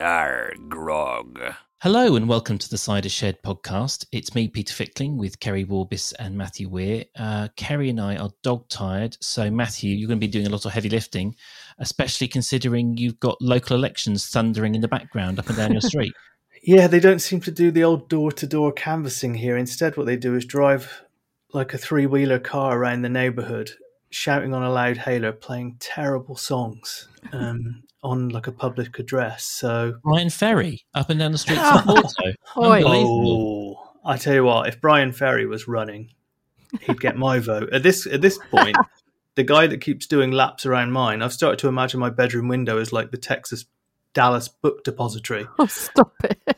Arr, grog. Hello and welcome to the Cider Shed podcast. It's me, Peter Fickling, with Kerry Warbis and Matthew Weir. Uh, Kerry and I are dog tired, so Matthew, you're going to be doing a lot of heavy lifting, especially considering you've got local elections thundering in the background up and down your street. Yeah, they don't seem to do the old door to door canvassing here. Instead, what they do is drive like a three wheeler car around the neighborhood, shouting on a loud hailer, playing terrible songs um, on like a public address. So, Bryan Ferry up and down the streets of Porto. Oh, I tell you what, if Bryan Ferry was running, he'd get my vote. At this at this point, the guy that keeps doing laps around mine, I've started to imagine my bedroom window as like the Texas Dallas book depository. Oh, stop it.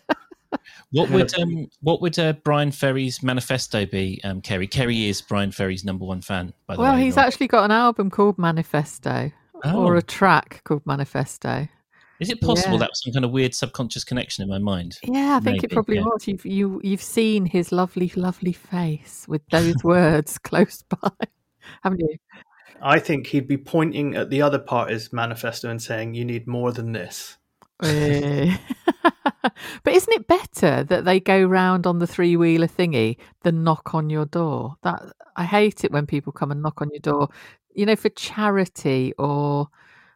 What would um, what would uh, Bryan Ferry's manifesto be, um, Kerry? Kerry is Bryan Ferry's number one fan, by the Well, way. he's right? actually got an album called Manifesto Oh. or a track called Manifesto. Is it possible Yeah. that was some kind of weird subconscious connection in my mind? Yeah, I think it probably yeah. was. You've you you've seen his lovely, lovely face with those words close by, haven't you? I think he'd be pointing at the other part party's manifesto and saying, "You need more than this." Eh. but isn't it better that they go round on the three wheeler thingy than knock on your door? That I hate it when people come and knock on your door. You know, for charity or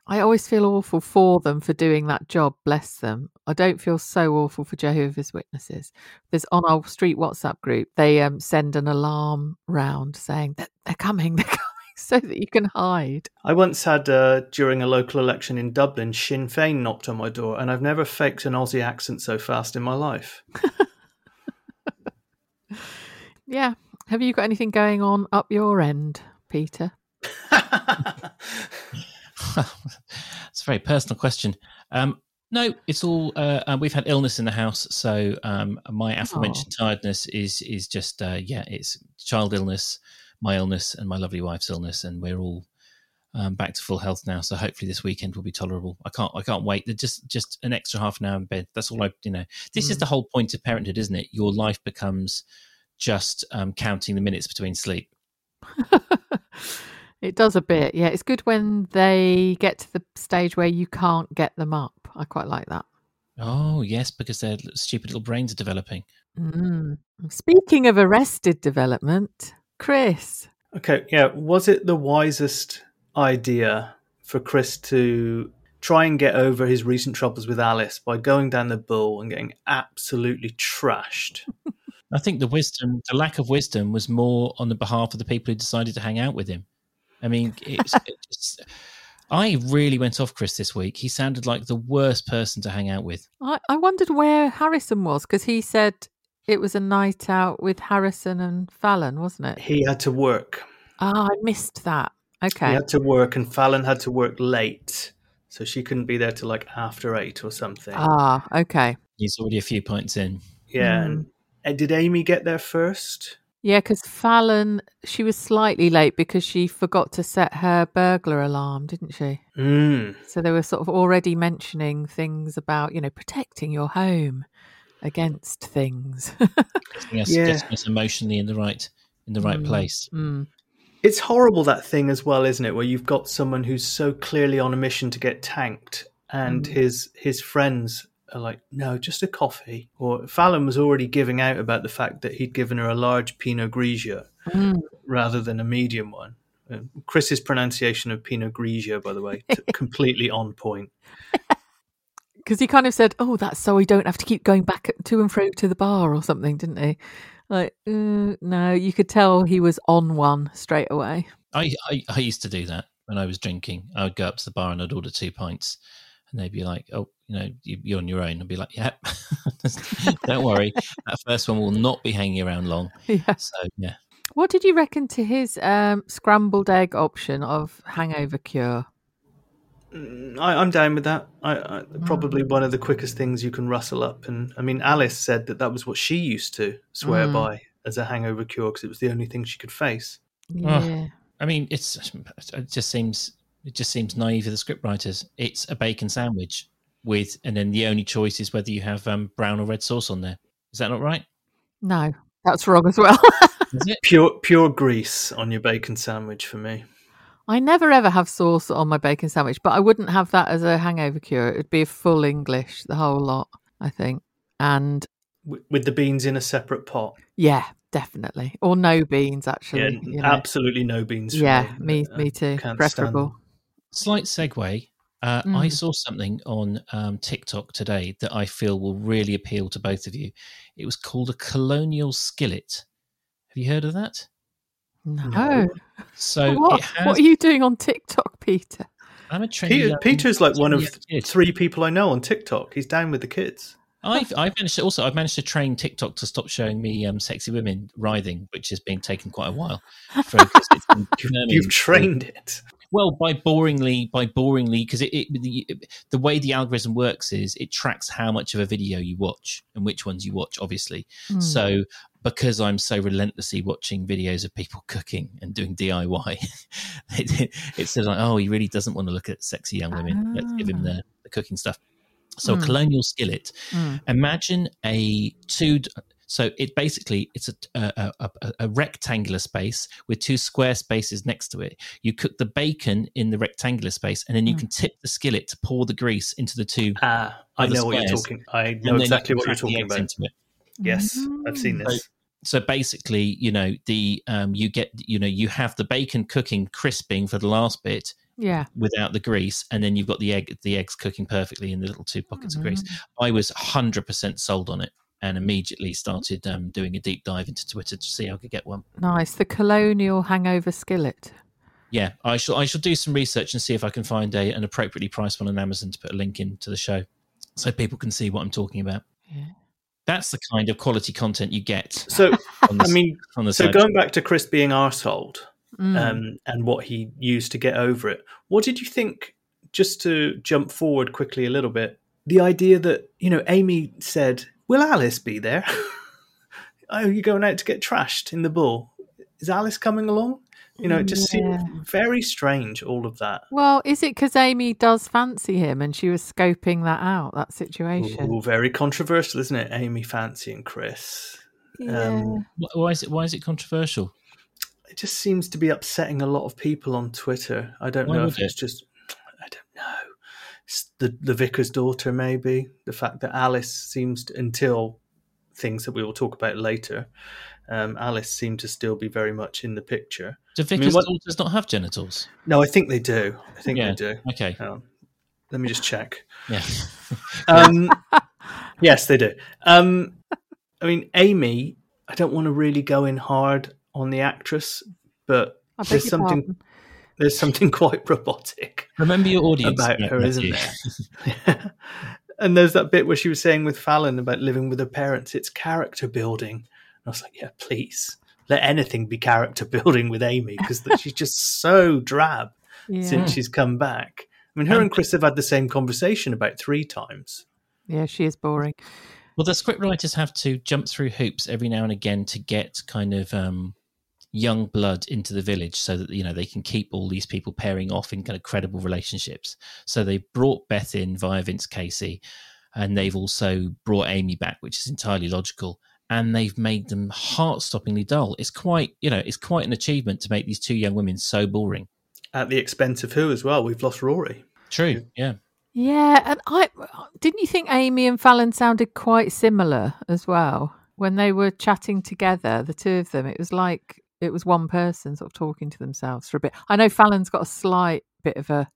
I always feel awful for them for doing that job, bless them. I don't feel so awful for Jehovah's Witnesses. There's on our street WhatsApp group, they um, send an alarm round saying that they're coming, they're coming, so that you can hide. I once had uh, during a local election in Dublin, Sinn Féin knocked on my door, and I've never faked an Aussie accent so fast in my life. Yeah. Have you got anything going on up your end, Peter? it's a very personal question. Um, no, it's all. Uh, uh, we've had illness in the house, so um, my aforementioned tiredness is is just uh, yeah, it's child illness, my illness, and my lovely wife's illness, and we're all um, back to full health now. So hopefully this weekend will be tolerable. I can't I can't wait. They're just just an extra half an hour in bed. That's all I you know. This is Mm. the whole point of parenthood, isn't it? Your life becomes just um, counting the minutes between sleep. it does a bit. Yeah, it's good when they get to the stage where you can't get them up. I quite like that. Oh yes, because their stupid little brains are developing. Mm. Speaking of arrested development, Chris. okay, yeah, was it the wisest idea for Chris to try and get over his recent troubles with Alice by going down the bull and getting absolutely trashed? I think the wisdom, the lack of wisdom, was more on the behalf of the people who decided to hang out with him. I mean, it's, it's, I really went off Chris this week. He sounded like the worst person to hang out with. I, I wondered where Harrison was because he said it was a night out with Harrison and Fallon, wasn't it? He had to work. Ah, I missed that. Okay. He had to work, and Fallon had to work late, so she couldn't be there till like after eight or something. Ah, okay. He's already a few points in. yeah. Mm. And, and did Amy get there first? Yeah, because Fallon, she was slightly late because she forgot to set her burglar alarm, didn't she? Mm. So they were sort of already mentioning things about, you know, protecting your home against things. Getting us, Yeah. getting us emotionally in the right in the right Mm. place. Mm. It's horrible that thing as well, isn't it? Where you've got someone who's so clearly on a mission to get tanked, and Mm. his his friends are like, "No, just a coffee." Or Fallon was already giving out about the fact that he'd given her a large Pinot Grigio Mm. rather than a medium one. Uh, Chris's pronunciation of Pinot Grigio, by the way, t- completely on point. Because he kind of said, "Oh, that's so I don't have to keep going back to and fro to the bar or something," didn't he? Like, uh, no, you could tell he was on one straight away. I, I I used to do that when I was drinking. I would go up to the bar and I'd order two pints, and they'd be like, "Oh, you know, you, you're on your own." I'd be like, "Yeah, don't worry, that first one will not be hanging around long." Yeah. So yeah, What did you reckon to his um, scrambled egg option of hangover cure? Mm, I, I'm down with that. I, I, probably one of the quickest things you can rustle up. And I mean, Alice said that that was what she used to swear Mm. by as a hangover cure because it was the only thing she could face. Yeah. I mean, it's it just seems it just seems naive of the scriptwriters. It's a bacon sandwich with, and then the only choice is whether you have um, brown or red sauce on there. Is that not right? No, that's wrong as well. Is it? Pure pure grease on your bacon sandwich for me. I never ever have sauce on my bacon sandwich, but I wouldn't have that as a hangover cure. It would be a full English, the whole lot, I think. And with the beans in a separate pot. yeah, definitely. Or no beans, actually. Yeah, you know. absolutely no beans. for Yeah, me, Uh, me too. can't stand Preferable. Them. Slight segue. Uh, I Mm. saw something on um, TikTok today that I feel will really appeal to both of you. It was called a colonial skillet. Have you heard of that? No. No. So what, has. what are you doing on TikTok, Peter? I'm a trendy Peter, young- Peter's like one of trendy three people I know on TikTok. He's down with the kids. I've I've managed to also I've managed to train TikTok to stop showing me um, sexy women writhing, which has been taking quite a while. For, 'cause it's been You've trained it. Well, by boringly, by boringly, because it, it the, the way the algorithm works is it tracks how much of a video you watch and which ones you watch, obviously. Hmm. So because I'm so relentlessly watching videos of people cooking and doing DIY, it, it says like, oh, he really doesn't want to look at sexy young women. Let's give him the, the cooking stuff. So Mm. colonial skillet. Mm. Imagine a two. So it basically it's a, a, a, a- a rectangular space with two square spaces next to it. You cook the bacon in the rectangular space, and then you Mm. can tip the skillet to pour the grease into the two. Ah, I Other know what you're talking. I know then you exactly what you're talking about. into it. Yes, I've seen Mm. this. so basically you know the um you get you know you have the bacon cooking crisping for the last bit Yeah. without the grease and then you've got the egg the eggs cooking perfectly in the little two pockets of grease Mm. i was 100% sold on it and immediately started um, doing a deep dive into twitter to see how i could get one Nice. The colonial hangover skillet. yeah i shall i shall do some research and see if i can find a, an appropriately priced one on amazon to put a link into the show so people can see what i'm talking about Yeah. that's the kind of quality content you get So, on the, I mean, on the so going back to Chris being arseholed Mm. um, and what he used to get over it, what did you think? Just to jump forward quickly a little bit, the idea that you know Amy said, "Will Alice be there? Are you going out to get trashed in the bull? Is Alice coming along?" You know, it just Yeah. seemed very strange. All of that. Well, is it because Amy does fancy him and she was scoping that out, that situation? Ooh, very controversial, isn't it? Amy fancying Chris. Um, why is it why is it controversial it just seems to be upsetting a lot of people on Twitter. I don't Why know would if it's just, I don't know, It's the the vicar's daughter maybe. The fact that Alice seems to, until things that we will talk about later, um, Alice seemed to still be very much in the picture. do vicar's what- daughters not have genitals No, I think they do. I think Yeah. they do. okay Hang on. Let me just check. yeah Um, yes, they do. Um, I mean, Amy. I don't want to really go in hard on the actress, but I there's something pardon. There's something quite robotic remember your audience about Ma- her, isn't Matthew. there? and there's that bit where she was saying with Fallon about living with her parents, it's character building. And I was like, yeah, please let anything be character building with Amy because she's just so drab Yeah. since she's come back. I mean, her and Chris have had the same conversation about three times. yeah, she is boring. Well, the scriptwriters have to jump through hoops every now and again to get kind of um, young blood into the village, so that you know they can keep all these people pairing off in kind of credible relationships. So they brought Beth in via Vince Casey, and they've also brought Amy back, which is entirely logical. And they've made them heart-stoppingly dull. It's quite, you know, it's quite an achievement to make these two young women so boring. At the expense of who as well? We've lost Rory. True, yeah. Yeah, and I didn't you think Amy and Fallon sounded quite similar as well when they were chatting together, the two of them. It was like it was one person sort of talking to themselves for a bit. I know Fallon's got a slight bit of a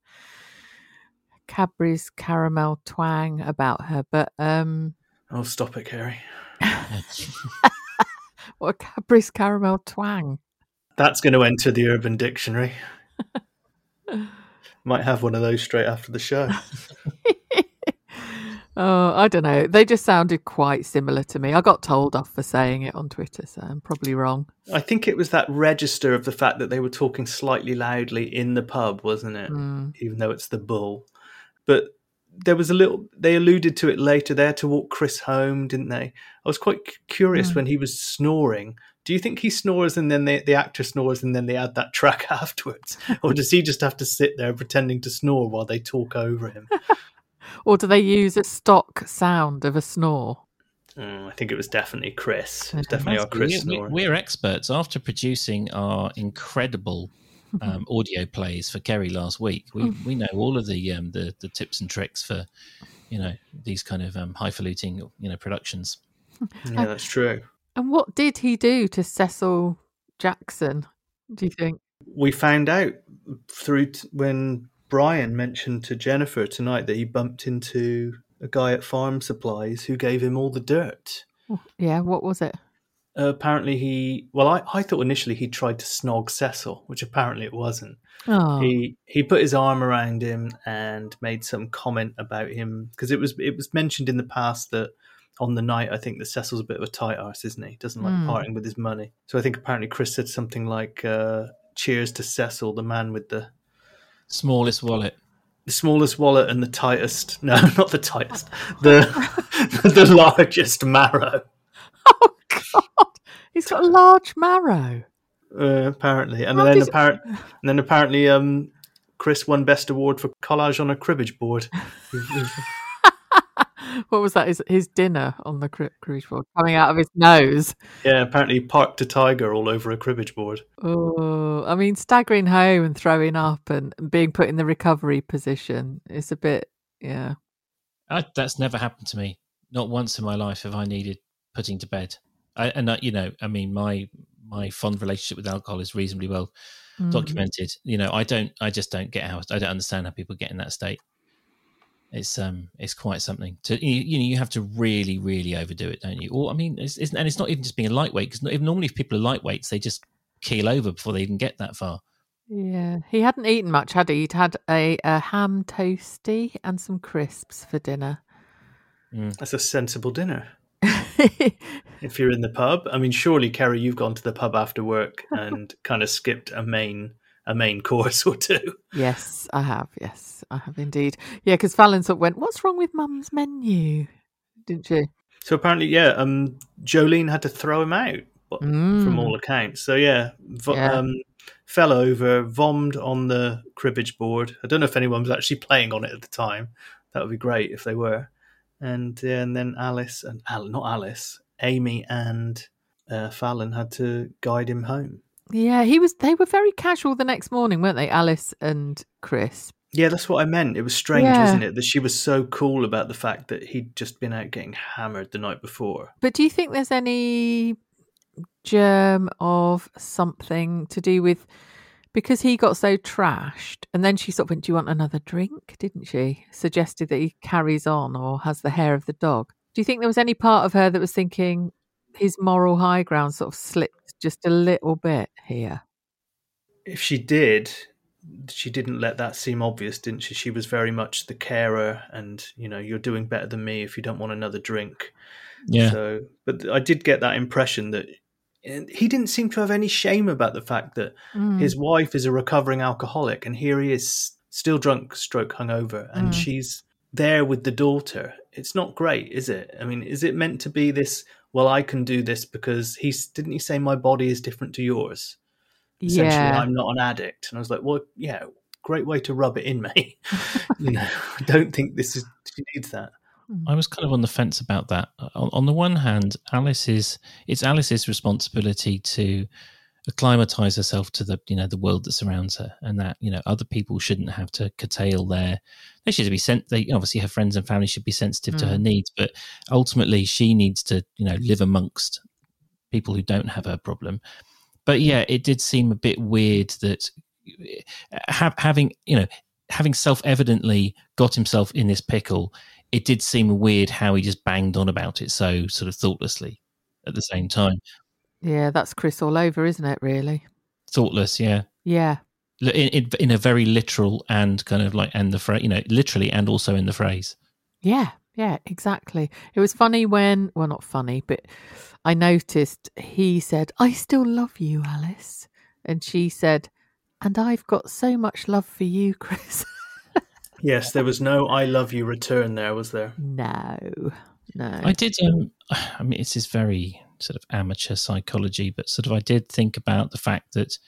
Cadbury's caramel twang about her, but um Oh, stop it, Kerry. what a Cadbury's caramel twang. That's going to enter the Urban Dictionary. Might have one of those straight after the show. Oh, I don't know. They just sounded quite similar to me. I got told off for saying it on Twitter, so I'm probably wrong. I think it was that register of the fact that they were talking slightly loudly in the pub, wasn't it? Mm. Even though it's the bull. But there was a little, they alluded to it later. They had to walk Chris home, didn't they? I was quite curious Mm. when he was snoring. Do you think he snores and then the actor snores and then they add that track afterwards? or does he just have to sit there pretending to snore while they talk over him? Or do they use a stock sound of a snore? Mm, I think it was definitely Chris. It was definitely our Chris we're, we're experts after producing our incredible um, audio plays for Kerry last week. We we know all of the um, the the tips and tricks for you know these kind of um, highfalutin you know productions. Yeah, that's true. And what did he do to Cecil Jackson? Do you think? We found out through t- when Brian mentioned to Jennifer tonight that he bumped into a guy at Farm Supplies who gave him all the dirt. Yeah, what was it? Uh, apparently, he well, I, I thought initially he tried to snog Cecil, which apparently it wasn't. Oh, He he put his arm around him and made some comment about him because it was it was mentioned in the past that on the night I think that Cecil's a bit of a tight arse, isn't he? Doesn't like Hmm. parting with his money. So I think apparently Chris said something like uh, "Cheers to Cecil, the man with the Smallest wallet. the smallest wallet and the tightest no, not the tightest, the the largest marrow." oh God! He's got a large marrow. Uh, apparently, and How then did- apparent, and then apparently, um, Chris won best award for collage on a cribbage board. what was that? His, his dinner on the cru- cruise board coming out of his nose. yeah, apparently he parked a tiger all over a cribbage board. Oh, I mean, staggering home and throwing up and being put in the recovery position. is a bit, yeah. I, that's never happened to me. Not once in my life have I needed putting to bed. I, and I, you know, I mean, my my fond relationship with alcohol is reasonably well Mm. documented. You know, I don't, I just don't get how I don't understand how people get in that state. It's um, it's quite something to you, you know. You have to really, really overdo it, don't you? Or I mean, it's, it's, and it's not even just being a lightweight because normally if people are lightweights, they just keel over before they even get that far. Yeah, he hadn't eaten much, had he? He'd had a, a ham toasty and some crisps for dinner. That's a sensible dinner. If you're in the pub, I mean, surely, Kerry, you've gone to the pub after work and kind of skipped a main a main course or two. yes, I have. Yes, I have indeed. Yeah, because Fallon sort of went, "What's wrong with Mum's menu?" Didn't she? So apparently, yeah, um, Jolene had to throw him out but- from Mm. all accounts. So yeah, vo- Yeah. Um, fell over, vommed on the cribbage board. I don't know if anyone was actually playing on it at the time. That would be great if they were. And yeah, and then Alice and Al- not Alice, Amy and uh, Fallon had to guide him home. Yeah, he was. They were very casual the next morning, weren't they, Alice and Chris? Yeah, that's what I meant. It was strange, Yeah. wasn't it, that she was so cool about the fact that he'd just been out getting hammered the night before. But do you think there's any germ of something to do with because he got so trashed and then she sort of went, Do you want another drink? Didn't she? Suggested that he carries on or has the hair of the dog. Do you think there was any part of her that was thinking his moral high ground sort of slipped just a little bit here? If she did, she didn't let that seem obvious, didn't she? She was very much the carer, and you know, you're doing better than me if you don't want another drink. Yeah, So, but I did get that impression that he didn't seem to have any shame about the fact that Mm. his wife is a recovering alcoholic, and here he is, still drunk, stroke hungover, and Mm. she's there with the daughter. It's not great, is it? I mean, is it meant to be this? Well, I can do this because he's didn't he say my body is different to yours? Essentially, yeah. I'm not an addict, and I was like, well, yeah, great way to rub it in, mate. you know, I don't think this is she needs that. I was kind of on the fence about that. On, on the one hand, Alice is it's Alice's responsibility to acclimatize herself to the you know the world that surrounds her, and that you know other people shouldn't have to curtail their. They should be sent. They obviously her friends and family should be sensitive to her mm. needs, but ultimately she needs to you know live amongst people who don't have her problem. But yeah, it did seem a bit weird that eh, ha- having you know having self evidently got himself in this pickle it did seem weird how he just banged on about it so sort of thoughtlessly at the same time. Yeah, that's Chris all over, isn't it, really? Thoughtless, yeah. Yeah. In, in, in a very literal and kind of like, and the phrase, you know, literally and also in the phrase. Yeah, yeah, exactly. It was funny when, well, not funny, but I noticed he said, I still love you, Alice. And she said, and I've got so much love for you, Chris. Yes, there was no "I love you" return there, was there? no, no. I did, um, I mean, it's this very sort of amateur psychology, but sort of I did think about the fact that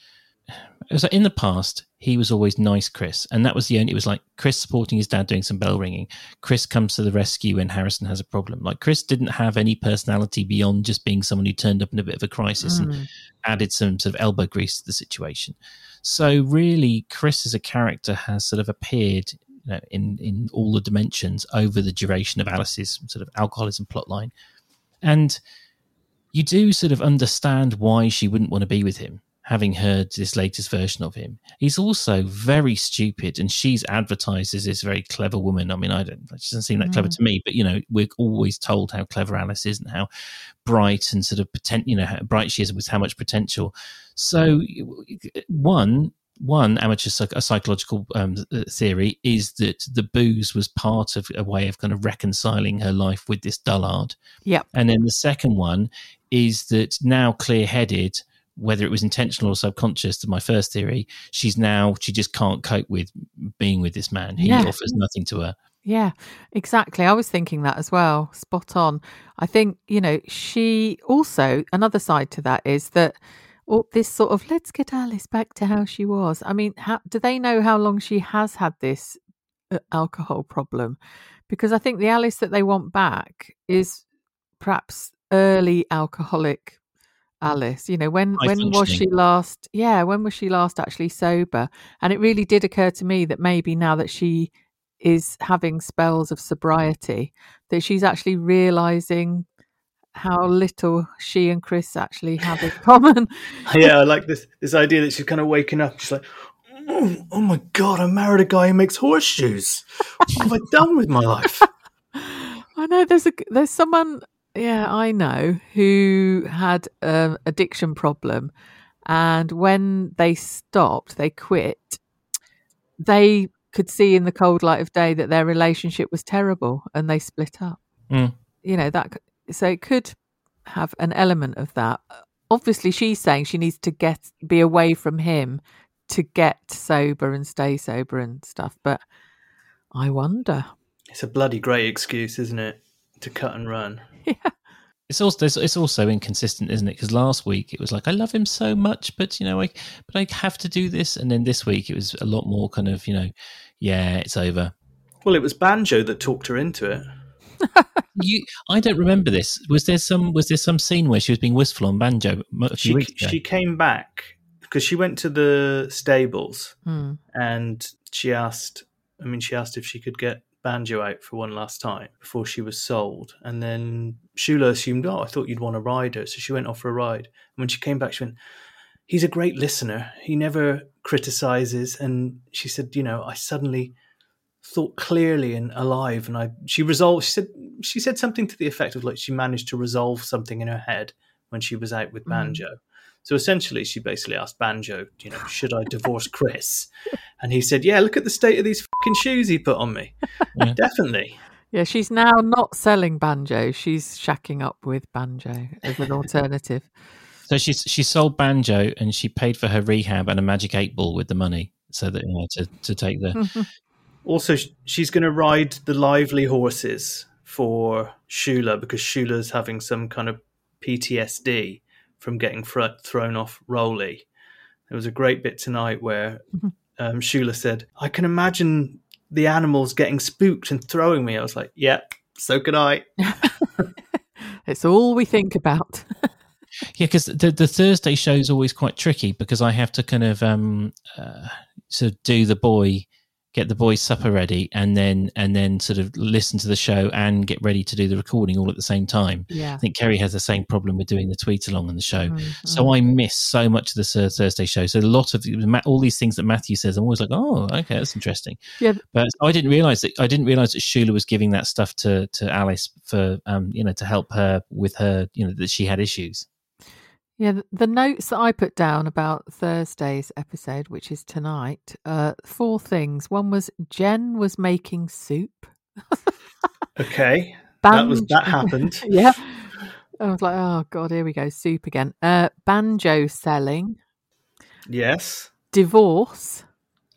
it was like in the past, he was always nice, Chris. And that was the only, it was like Chris supporting his dad doing some bell ringing. Chris comes to the rescue when Harrison has a problem. Like Chris didn't have any personality beyond just being someone who turned up in a bit of a crisis and Mm. added some sort of elbow grease to the situation. So really, Chris as a character has sort of appeared you know, in in all the dimensions over the duration of Alice's sort of alcoholism plotline, and you do sort of understand why she wouldn't want to be with him having heard this latest version of him. He's also very stupid, and she's advertised as this very clever woman. I mean, I don't, she doesn't seem that mm. clever to me, but you know, we're always told how clever Alice is and how bright and sort of potent, you know, how bright she is with how much potential. So, one, one amateur psych- psychological um, theory is that the booze was part of a way of kind of reconciling her life with this dullard. Yeah. And then the second one is that now clear headed, whether it was intentional or subconscious to my first theory, she's now she just can't cope with being with this man. He yeah. offers nothing to her. Yeah, exactly. I was thinking that as well. Spot on. I think, you know, she also, another side to that is that well, this sort of let's get Alice back to how she was. I mean, how, do they know how long she has had this uh, alcohol problem? Because I think the Alice that they want back is perhaps early alcoholic Alice. You know, when when was she last? Yeah, when was she last actually sober? And it really did occur to me that maybe now that she is having spells of sobriety, that she's actually realizing how little she and Chris actually have in common. yeah, I like this this idea that she's kind of waking up. She's like, oh, oh my god, I married a guy who makes horseshoes. What have I done with my life? I know there's a there's someone yeah, I know, who had an addiction problem. And when they stopped, they quit, they could see in the cold light of day that their relationship was terrible and they split up. Mm. You know, that, so it could have an element of that. Obviously, she's saying she needs to get, be away from him to get sober and stay sober and stuff. But I wonder. It's a bloody great excuse, isn't it? To cut and run. Yeah. It's also it's also inconsistent, isn't it? Because last week it was like I love him so much, but you know, I but I have to do this, and then this week it was a lot more kind of you know, yeah, it's over. Well, it was Banjo that talked her into it. you, I don't remember this. Was there some was there some scene where she was being wistful on Banjo a few she, weeks ago? She came back because she went to the stables hmm. and she asked. I mean, she asked if she could get Banjo out for one last time before she was sold. And then Shula assumed, oh, I thought you'd want to ride her. So she went off for a ride. And when she came back, she went, he's a great listener. He never criticizes. And she said, you know, I suddenly thought clearly and alive. And I, she resolved, she said, she said something to the effect of like she managed to resolve something in her head when she was out with mm. Banjo. Mm. So essentially, she basically asked Banjo, you know, should I divorce Chris? And he said, yeah, look at the state of these fucking shoes he put on me. Yeah. Definitely. Yeah, she's now not selling Banjo. She's shacking up with Banjo as an alternative. So she's she sold Banjo and she paid for her rehab and a magic eight ball with the money, so that you know, to to take the. also, she's going to ride the lively horses for Shula because Shula's having some kind of PTSD from getting fr- thrown off Roly. There was a great bit tonight where mm-hmm. um, Shula said, "I can imagine the animals getting spooked and throwing me." I was like, "Yeah, so could I." it's all we think about. yeah, because the the Thursday show is always quite tricky because I have to kind of um uh, sort of do the boy get the boys' supper ready, and then and then sort of listen to the show and get ready to do the recording all at the same time. Yeah. I think Kerry has the same problem with doing the tweet along on the show, mm-hmm. so I miss so much of the Thursday show. So a lot of all these things that Matthew says, I'm always like, oh, okay, that's interesting. Yeah, but I didn't realize that I didn't realize that Shula was giving that stuff to to Alice for um you know to help her with her you know that she had issues. Yeah, the notes that I put down about Thursday's episode, which is tonight, uh, four things. One was Jen was making soup. okay, that was that happened. yeah, I was like, oh god, here we go, soup again. Uh, banjo selling. Yes. Divorce.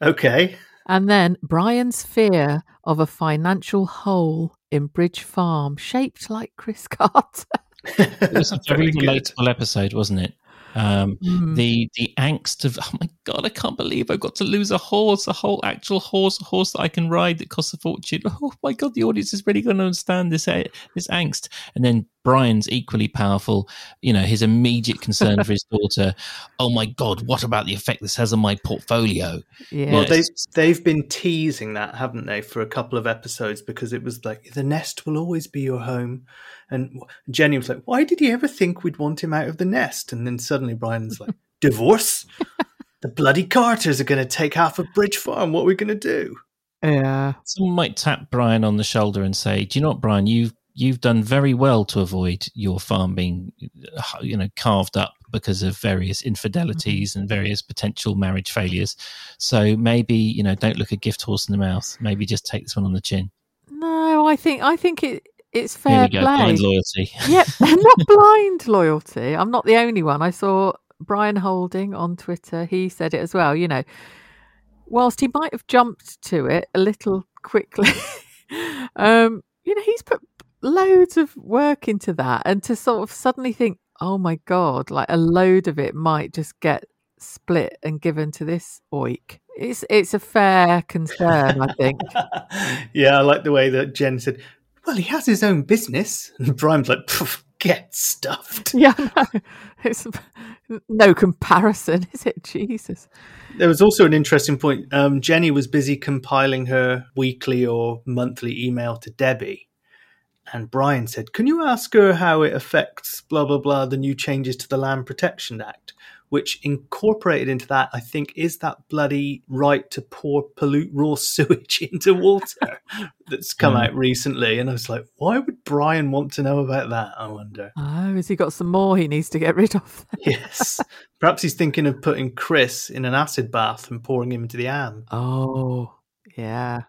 Okay. And then Brian's fear of a financial hole in Bridge Farm, shaped like Chris Carter it was a very relatable episode, wasn't it? Um, mm. The the angst of oh my god, I can't believe I've got to lose a horse, a whole actual horse, a horse that I can ride that costs a fortune. Oh my god, the audience is really going to understand this eh, this angst. And then Brian's equally powerful. You know, his immediate concern for his daughter. Oh my God, what about the effect this has on my portfolio? Yeah. Well, they it's- they've been teasing that, haven't they, for a couple of episodes because it was like the nest will always be your home, and Jenny was like, "Why did he ever think we'd want him out of the nest?" And then suddenly Brian's like, "Divorce? the bloody Carters are going to take half of Bridge Farm. What are we going to do?" yeah. Someone might tap Brian on the shoulder and say, "Do you know what, Brian? You've you've done very well to avoid your farm being, uh, you know, carved up because of various infidelities and various potential marriage failures. So maybe you know, don't look a gift horse in the mouth. Maybe just take this one on the chin. No, I think I think it it's fair play. blind loyalty. Yep, not blind loyalty. I'm not the only one. I saw Brian Holding on Twitter. He said it as well. You know, whilst he might have jumped to it a little quickly, um, you know, he's put loads of work into that, and to sort of suddenly think, oh my god, like a load of it might just get split and given to this oik. It's it's a fair concern, I think. yeah, I like the way that Jen said, "Well, he has his own business," and Brian's like, "Pff, "Get stuffed." yeah, no, it's no comparison, is it? Jesus. There was also an interesting point. Um, Jenny was busy compiling her weekly or monthly email to Debbie. And Brian said, Can you ask her how it affects blah, blah, blah, the new changes to the Land Protection Act? Which incorporated into that, I think, is that bloody right to pour pollute raw sewage into water that's come Mm. out recently. And I was like, Why would Brian want to know about that? I wonder. Oh, has he got some more he needs to get rid of? yes. Perhaps he's thinking of putting Chris in an acid bath and pouring him into the am. Oh, yeah.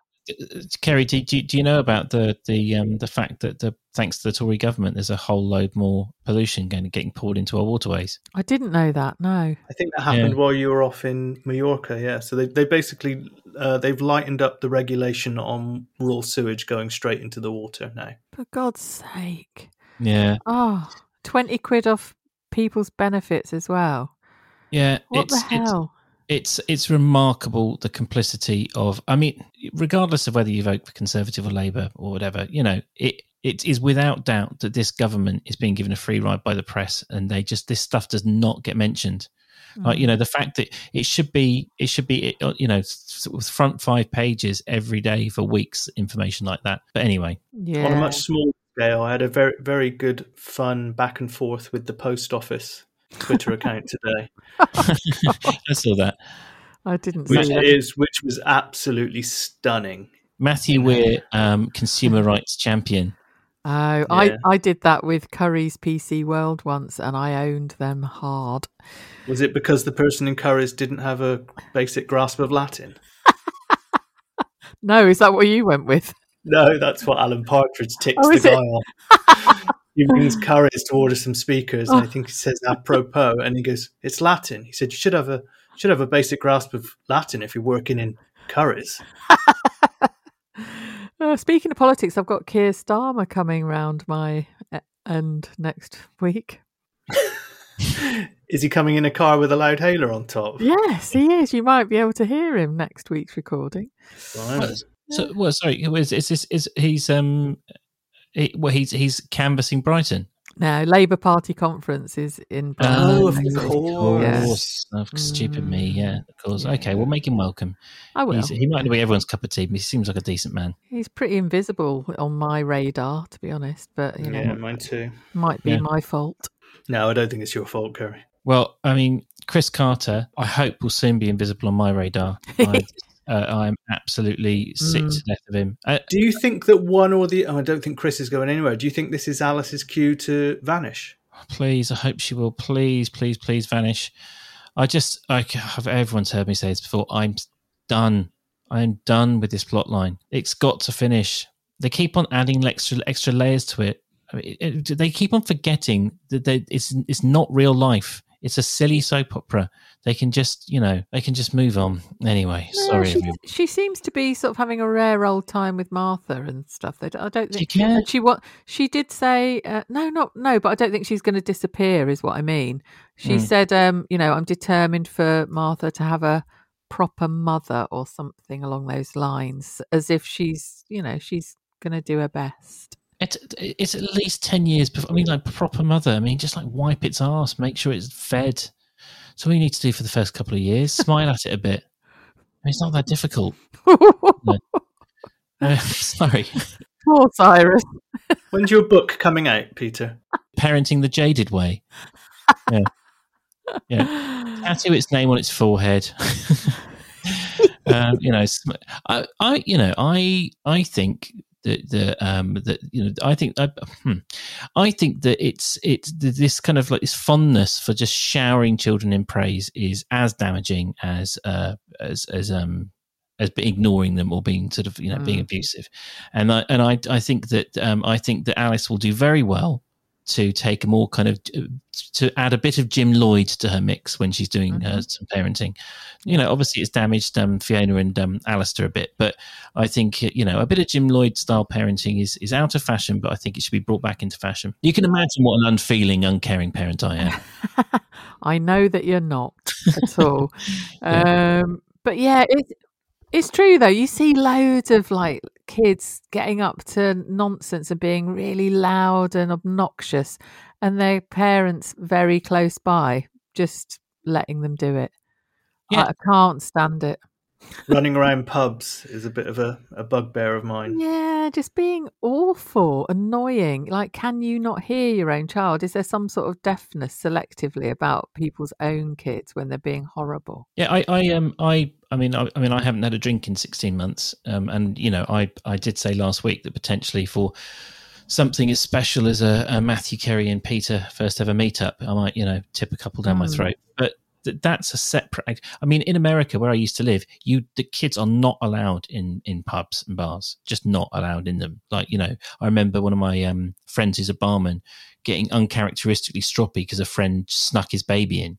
Kerry, do, do, do you know about the the um, the fact that the thanks to the Tory government, there's a whole load more pollution going getting poured into our waterways? I didn't know that. No. I think that happened Yeah. while you were off in Mallorca. Yeah, so they they basically uh, they've lightened up the regulation on raw sewage going straight into the water now. For God's sake. Yeah, Oh, 20 quid off people's benefits as well. yeah. What it's, the it's hell? It's it's remarkable the complicity of i mean regardless of whether you vote for conservative or labor or whatever you know it it is without doubt that this government is being given a free ride by the press and they just this stuff does not get mentioned like Mm. you know the fact that it should be it should be uh, you know front five pages every day for weeks information like that but anyway yeah. On a much smaller scale, I had a very very good fun back and forth with the post office Twitter account today, i saw that I didn't which see that. is which was absolutely stunning. matthew weir um consumer rights champion Oh, I, Yeah. I did that with Currys PC World once and I owned them hard. Was it because the person in Curry's didn't have a basic grasp of Latin? No, is that what you went with? No, that's what Alan Partridge ticks Oh, the guy it? off. he rings Currys to order some speakers, and I think he says apropos, and he goes, "It's Latin." He said, "You should have a should have a basic grasp of Latin if you're working in Currys." Uh, speaking of politics, I've got Keir Starmer coming round my end next week. Is he coming in a car with a loud hailer on top? Yes, he is. You might be able to hear him next week's recording. Right. So, well, sorry, is is this is he's um, he, well, he's he's canvassing Brighton. Now, Labour Party conference is in Brighton Oh, of next week. course. Yes. Of stupid me, Mm, yeah, of course. yeah. Okay, we'll make him welcome. I will. He's, he might not be everyone's cup of tea, but he seems like a decent man. He's pretty invisible on my radar, to be honest. But you know, Yeah, mine too. might be Yeah. my fault. No, I don't think it's your fault, Kerry. Well, I mean, Chris Carter, I hope will soon be invisible on my radar. I, uh, I'm absolutely sick Mm. to death of him. Uh, Do you think that one or the? Oh, I don't think Chris is going anywhere. Do you think this is Alice's cue to vanish? please, I hope she will. Please, please, please vanish. I just, I, everyone's heard me say this before. I'm done. I'm done with this plot line. It's got to finish. They keep on adding extra extra layers to it. I mean, it, it- they keep on forgetting that they, it's it's not real life. It's a silly soap opera. They can just, you know, they can just move on. Anyway, No, sorry. she, she seems to be sort of having a rare old time with Martha and stuff. Don't- I don't She think can. and she what she did say. Uh, no, not no, but I don't think she's going to disappear. Is what I mean. She Hmm. said, um, you know, I'm determined for Martha to have a proper mother or something along those lines, as if she's, you know, she's going to do her best. It's, it's at least 10 years before. I mean, like proper mother. I mean, just like wipe its ass, make sure it's fed. So all you need to do for the first couple of years. Smile at it a bit. I mean, it's not that difficult. Uh, sorry. Poor Cyrus. When's your book coming out, Peter? Parenting the Jaded Way. Yeah. Yeah. Tattoo its name on its forehead. um, you know, I, I, you know, I, I think the the um that you know I think I, hmm, I think that it's it's this kind of like this fondness for just showering children in praise is as damaging as uh as as um as ignoring them or being sort of you know mm. being abusive and I and I I think that um I think that Alice will do very well to take a more kind of to add a bit of Jim Lloyd to her mix when she's doing mm-hmm. uh, some parenting. You know, obviously it's damaged um, Fiona and um, Alistair a bit, but I think you know a bit of Jim Lloyd style parenting is is out of fashion, but I think it should be brought back into fashion. You can imagine what an unfeeling, uncaring parent I am. I know that you're not at all. yeah. Um, but yeah, it's it's true though. You see loads of like kids getting up to nonsense and being really loud and obnoxious, and their parents very close by, just letting them do it. Yeah. I can't stand it. Running around pubs is a bit of a, a bugbear of mine. Yeah, just being awful, annoying. Like, can you not hear your own child? Is there some sort of deafness selectively about people's own kids when they're being horrible? Yeah, I, I um, I, I mean, I, I mean, I haven't had a drink in sixteen months, um, and you know, I, I did say last week that potentially for something as special as a, a Matthew Kerry and Peter first ever meetup, I might, you know, tip a couple down mm. my throat. But that that's a separate. I mean, in America, where I used to live, you the kids are not allowed in in pubs and bars, just not allowed in them. Like you know, I remember one of my um, friends who's a barman getting uncharacteristically stroppy because a friend snuck his baby in.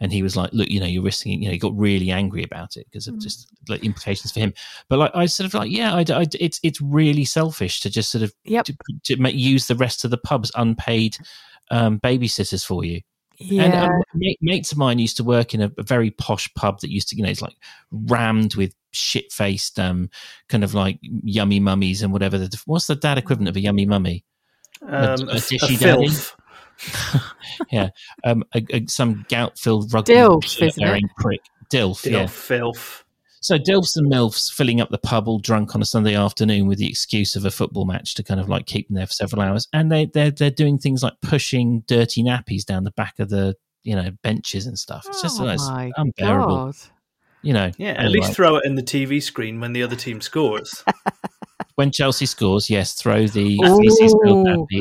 And he was like, "Look, you know, you're risking." You know, he got really angry about it because of mm. just like implications for him. But like, I sort of like, yeah, I, I, it's it's really selfish to just sort of yep. to, to make, use the rest of the pub's unpaid um, babysitters for you. Yeah. And um, mates of mine used to work in a, a, very posh pub that used to, you know, it's like rammed with shit faced, um, kind of like yummy mummies and whatever. The, what's the dad equivalent of a yummy mummy? Um, a, a, a dishy daddy? yeah. Um, a, some gout filled rugby Dilf, wearing prick. Dilf, Dilf, yeah. Filth. So Dilfs and MILFs filling up the pub all drunk on a Sunday afternoon with the excuse of a football match to kind of like keep them there for several hours. And they they're they're doing things like pushing dirty nappies down the back of the you know benches and stuff. It's just oh it's unbearable. God. You know. Yeah, at least throw it in the TV screen when the other team scores. when Chelsea scores, yes, throw the feces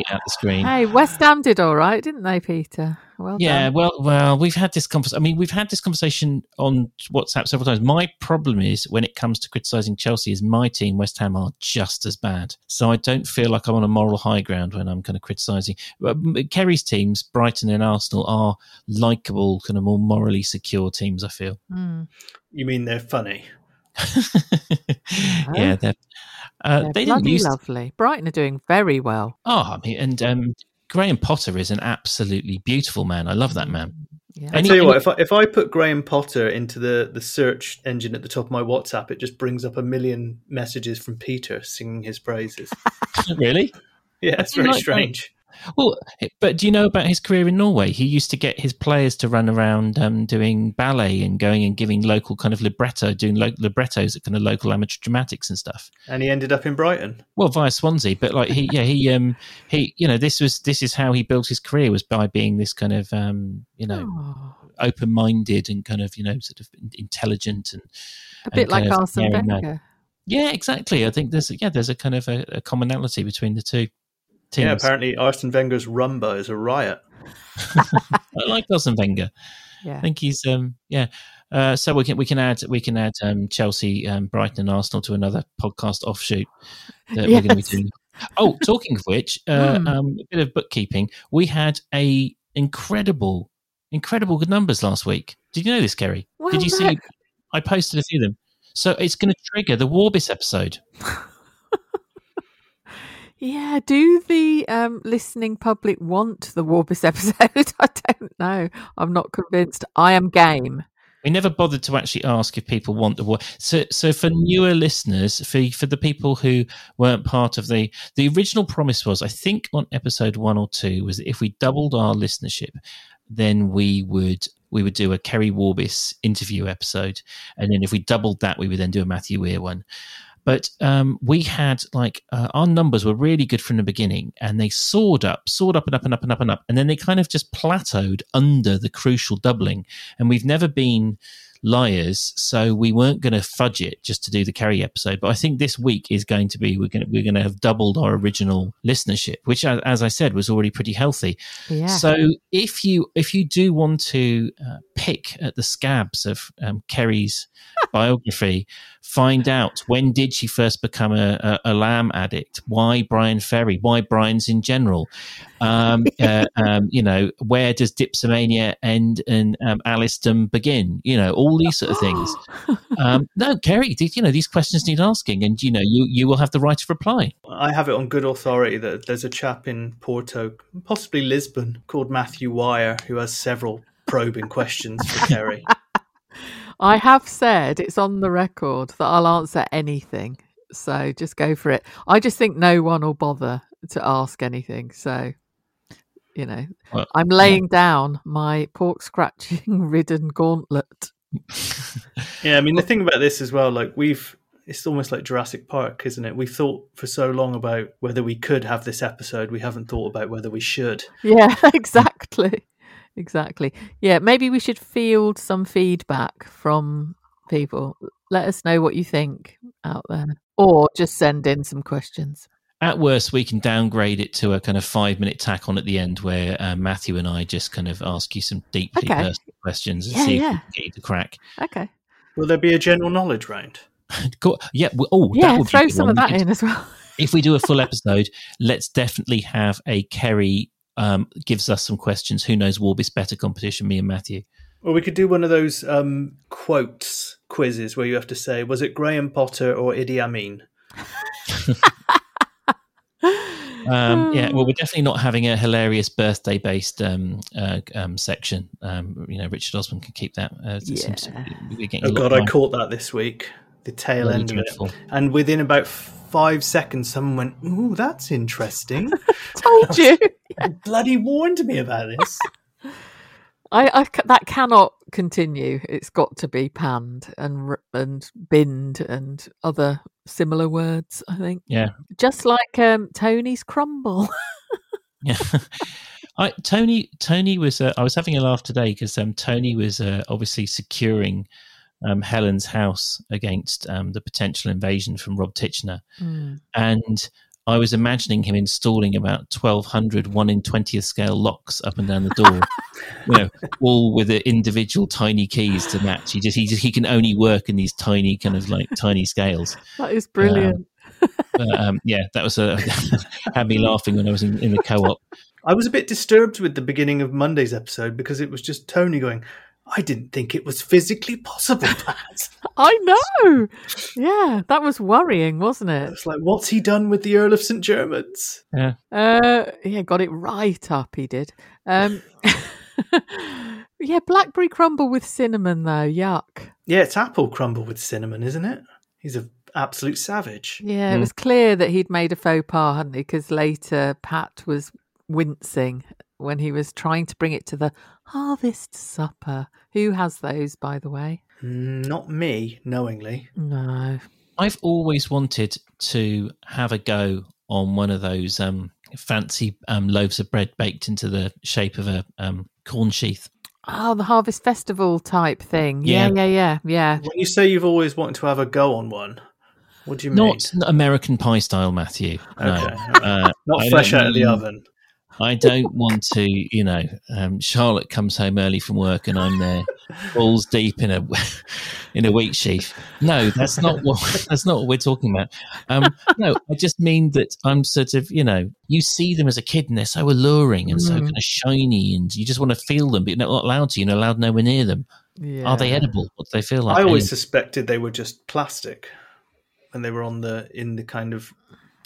at the screen. Hey, West Ham did all right, didn't they, Peter? Well yeah, done. well, well, we've had this conversation. I mean, we've had this conversation on WhatsApp several times. My problem is when it comes to criticising Chelsea, is my team West Ham are just as bad. So I don't feel like I'm on a moral high ground when I'm kind of criticising. Kerry's teams, Brighton and Arsenal, are likable, kind of more morally secure teams. I feel. Mm. You mean they're funny? yeah, they're. Uh, they're they bloody lovely. Brighton are doing very well. Oh, I mean, and um, Graham Potter is an absolutely beautiful man. I love that man. Yeah. I tell you what, if I, if I put Graham Potter into the, the search engine at the top of my WhatsApp, it just brings up a million messages from Peter singing his praises. really? Yeah, it's very like strange. Well, but do you know about his career in Norway? He used to get his players to run around um, doing ballet and going and giving local kind of libretto, doing lo- librettos at kind of local amateur dramatics and stuff. And he ended up in Brighton. Well, via Swansea, but like he, yeah, he, um, he, you know, this was this is how he built his career was by being this kind of, um, you know, oh. open-minded and kind of, you know, sort of intelligent and a bit like Arsene Wenger. Yeah, exactly. I think there's yeah, there's a kind of a, a commonality between the two. Teams. Yeah, apparently Arsene Wenger's rumba is a riot. I like Arsene Wenger. Yeah. I think he's um yeah. Uh, so we can we can add we can add um, Chelsea, um, Brighton, and Arsenal to another podcast offshoot that yes. we're going to be doing. Oh, talking of which, uh, mm. um, a bit of bookkeeping. We had a incredible, incredible good numbers last week. Did you know this, Kerry? Well, Did you see? I posted a few of them. So it's going to trigger the Warbis episode. Yeah, do the um, listening public want the Warbis episode? I don't know. I'm not convinced. I am game. We never bothered to actually ask if people want the war. So, so for newer listeners, for for the people who weren't part of the the original promise was, I think on episode one or two, was that if we doubled our listenership, then we would we would do a Kerry Warbis interview episode, and then if we doubled that, we would then do a Matthew Weir one. But um, we had like uh, our numbers were really good from the beginning, and they soared up, soared up and up and up and up and up, and then they kind of just plateaued under the crucial doubling. And we've never been liars, so we weren't going to fudge it just to do the Kerry episode. But I think this week is going to be we're going to, we're going to have doubled our original listenership, which, as I said, was already pretty healthy. Yeah. So if you if you do want to uh, pick at the scabs of um, Kerry's biography, find out when did she first become a, a, a, lamb addict? Why Bryan Ferry? Why Brian's in general? Um, uh, um, you know, where does dipsomania end and um, Alisdom begin? You know, all these sort of things. Um, no, Kerry, you know, these questions need asking, and you know, you you will have the right to reply. I have it on good authority that there's a chap in Porto, possibly Lisbon, called Matthew Wire, who has several probing questions for Kerry. I have said it's on the record that I'll answer anything. So just go for it. I just think no one will bother to ask anything. So, you know, well, I'm laying yeah. down my pork scratching ridden gauntlet. yeah, I mean, the thing about this as well, like we've, it's almost like Jurassic Park, isn't it? We've thought for so long about whether we could have this episode. We haven't thought about whether we should. Yeah, exactly exactly. Yeah, maybe we should field some feedback from people. Let us know what you think out there, or just send in some questions. At worst, we can downgrade it to a kind of five minute tack on at the end where uh, Matthew and I just kind of ask you some deeply okay. personal questions and yeah, see yeah. if we can get you to crack. Okay. Will there be a general knowledge round? yeah. Well, oh, yeah. throw some one. of that in as well. if we do a full episode, let's definitely have a Kerry um, gives us some questions. Who knows Warbis better competition, me and Matthew? Well, we could do one of those um, quotes quizzes where you have to say, was it Graham Potter or Idi Amin? um, yeah, well, we're definitely not having a hilarious birthday-based um, uh, um, section. Um, you know, Richard Osman can keep that. Uh, yeah. oh God, I caught that this week. The tail end of it, and within about five seconds, someone went, "Ooh, that's interesting." Told you. bloody warned me about this. I, I, that cannot continue. It's got to be panned and and binned and other similar words. I think. Yeah. Just like um, Tony's crumble. yeah. I, Tony Tony was uh, I was having a laugh today because um, Tony was uh, obviously securing um, Helen's house against um, the potential invasion from Rob Titchener. Mm. And I was imagining him installing about 1,200 1 in 20th scale locks up and down the door, you know, all with the individual tiny keys to match. He just, he just, he can only work in these tiny kind of like tiny scales. That is brilliant. Um, but, um, yeah, that was a, had me laughing when I was in, in the co op. I was a bit disturbed with the beginning of Monday's episode because it was just Tony going, I didn't think it was physically possible, Pat. I know. Yeah, that was worrying, wasn't it? It's like, what's he done with the Earl of St. Germans? Yeah. Uh, yeah, got it right up, he did. Um, yeah, blackberry crumble with cinnamon, though. Yuck. Yeah, it's apple crumble with cinnamon, isn't it? He's an absolute savage. Yeah, mm. it was clear that he'd made a faux pas, hadn't he? Because later Pat was wincing when he was trying to bring it to the harvest supper. Who has those, by the way? Not me, knowingly. No. I've always wanted to have a go on one of those um, fancy um, loaves of bread baked into the shape of a um, corn sheath. Oh, the Harvest Festival type thing. Yeah, yeah, yeah, yeah. yeah. When you say you've always wanted to have a go on one, what do you mean? Not American Pie style, Matthew. No. Okay. Uh, Not fresh out of the oven. I don't want to, you know, um, Charlotte comes home early from work and I'm there balls deep in a in a wheat sheaf. No, that's not what that's not what we're talking about. Um, no, I just mean that I'm sort of, you know, you see them as a kid and they're so alluring and mm. so kind of shiny, and you just want to feel them, but you're not allowed to. You're not allowed nowhere near them. Yeah. Are they edible? What do they feel like? I always suspected they were just plastic when they were on the in the kind of